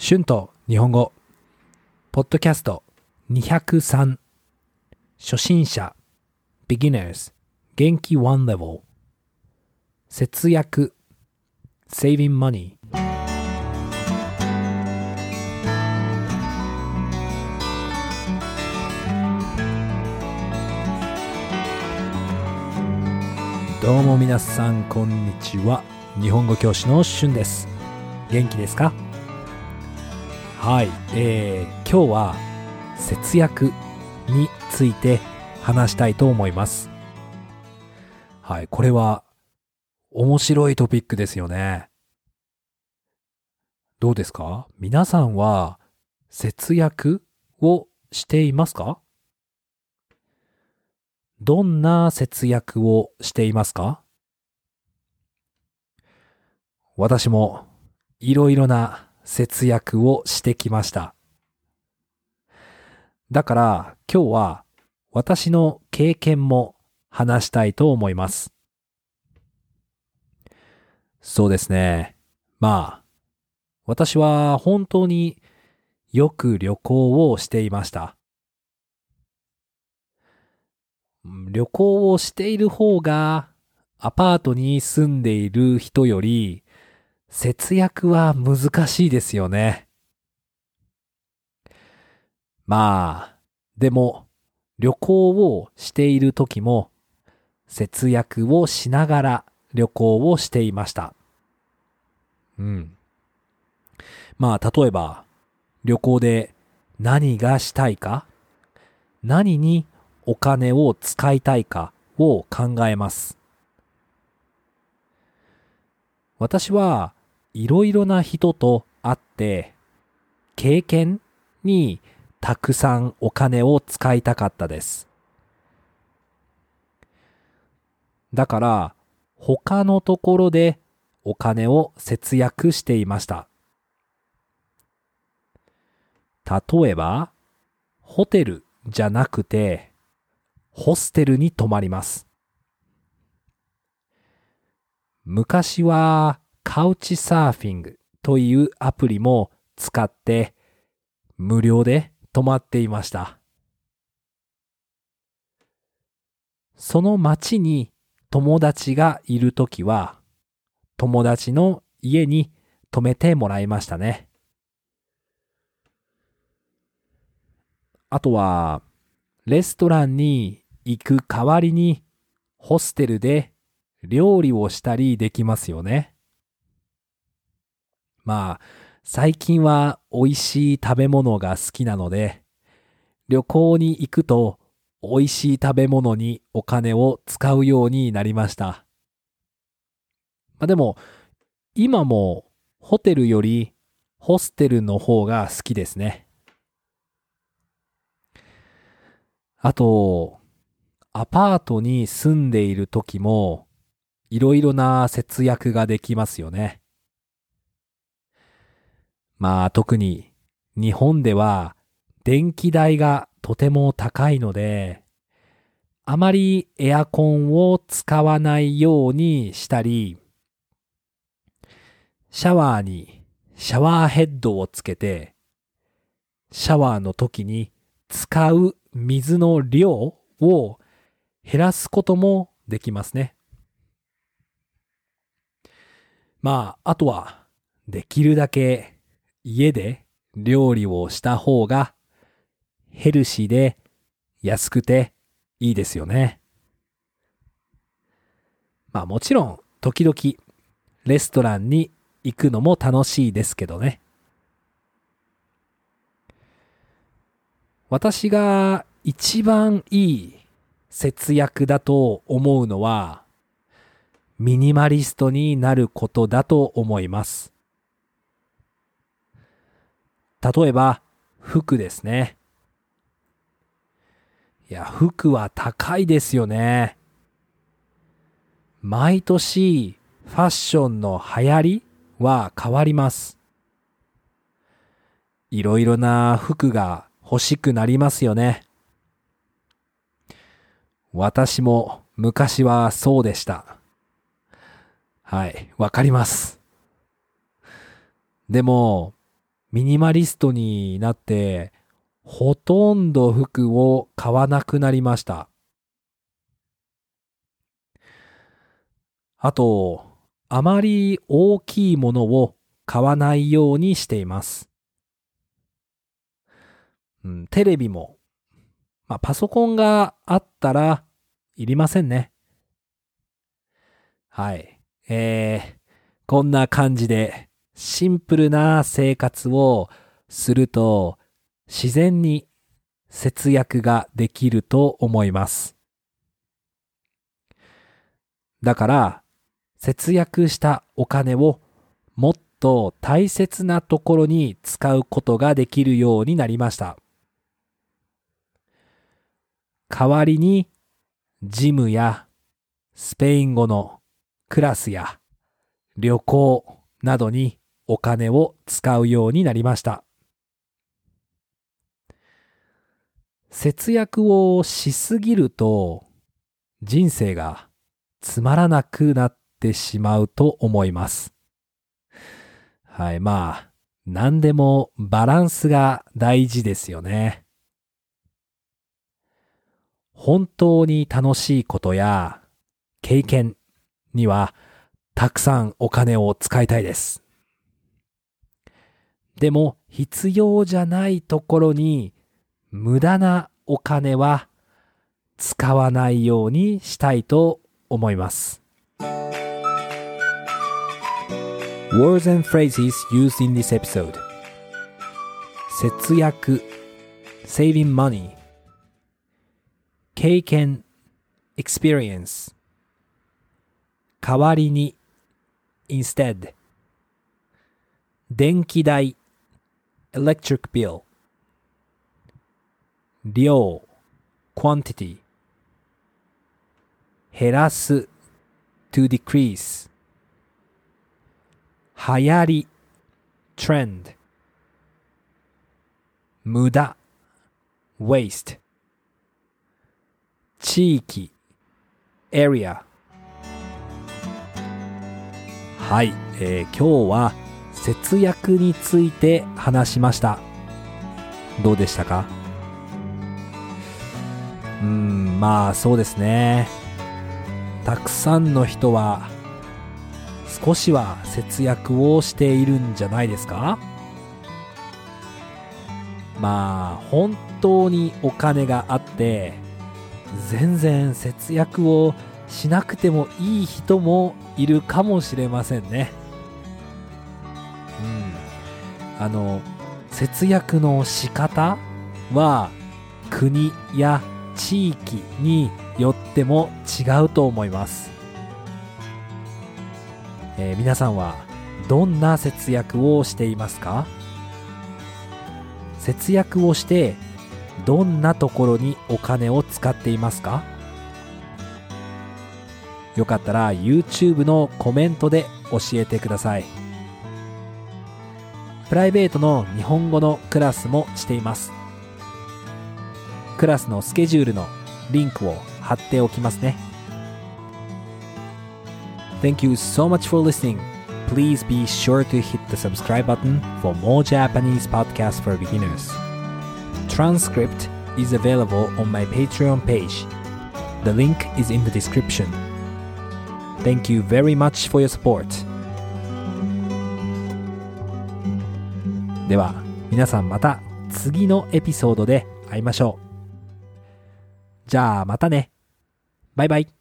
春と日本語、ポッドキャスト。203、初心者、beginners、元気。one level、節約、saving money、どうも皆さんこんにちは。日本語教師のしゅんです。元気ですか？はい、えー、今日は節約について話したいと思います。はい。これは面白いトピックですよね。どうですか？皆さんは節約をしていますか？どんな節約をしていますか？私もいろいろな節約をしてきました。だから今日は私の経験も話したいと思います。そうですね。まあ、私は本当によく旅行をしていました。旅行をしている方がアパートに住んでいる人より節約は難しいですよね。まあ、でも旅行をしている時も節約をしながら旅行をしていました。うん。まあ、例えば旅行で何がしたいか？何にお金を使いたいかを考えます。私はいろいろな人と会って経験にたくさんお金を使いたかったです。だから他のところでお金を節約していました。例えば、ホテルじゃなくて、ホステルに泊まります。昔はカウチサーフィングというアプリも使って無料で泊まっていました。その町に友達がいるときは友達の家に泊めてもらいましたね。あとはレストランに行く代わりにホステルで料理をしたりできますよね。まあ、最近は美味しい食べ物が好きなので、旅行に行くと美味しい食べ物にお金を使うようになりました。まあでも、今もホテルよりホステルの方が好きですね。あと、アパートに住んでいる時も、いろいろな節約ができますよね。まあ特に日本では電気代がとても高いので、あまりエアコンを使わないようにしたり、シャワーにシャワーヘッドをつけて、シャワーの時に使う水の量を減らすこともできますね。まあ、あとは、できるだけ家で料理をした方がヘルシーで安くていいですよね。まあもちろん時々レストランに行くのも楽しいですけどね。私が一番いい節約だと思うのは、ミニマリストになることだと思います。例えば、服ですね。いや、服は高いですよね。毎年、ファッションの流行りは変わります。いろいろな服が欲しくなりますよね。私も昔はそうでした。はい、わかります。でも、ミニマリストになって、ほとんど服を買わなくなりました。あと、あまり大きいものを買わないようにしています。うん、テレビも、まあ、パソコンがあったらいりませんね。はい。えー、こんな感じでシンプルな生活をすると自然に節約ができると思います。だから、節約したお金をもっと大切なところに使うことができるようになりました。代わりに、ジムやスペイン語のクラスや旅行などにお金を使うようになりました。節約をしすぎると人生がつまらなくなってしまうと思います。はい、まあ、何でもバランスが大事ですよね。本当に楽しいことや経験にはたくさんお金を使いたいです。でも必要じゃないところに無駄なお金は使わないようにしたいと思います。Words and phrases used in this episode 節約 saving money 経験 experience 代わりに instead 電気代 electric bill 量 quantity 減らす to decrease 流行り trend 無駄 waste 地域 area はい、えー今日は 節約について話しました。どうでしたか？うんまあそうですね。たくさんの人は少しは節約をしているんじゃないですか？まあ本当にお金があって全然節約をしなくてもいい人もいるかもしれませんね。あの節約の仕方は国や地域によっても違うと思います、えー皆さんはどんな節約をしていますか？節約をしてどんなところにお金を使っていますか？よかったら YouTube のコメントで教えてください。プライベートの日本語のクラスもしていますクラスのスケジュールのリンクを貼っておきますね Thank you so much for listening. Please be sure to hit the subscribe button for more Japanese podcasts for beginners. Transcript is available on my Patreon page. The link is in the description. Thank you very much for your support. では、皆さんまた次のエピソードで会いましょう。じゃあまたね。バイバイ。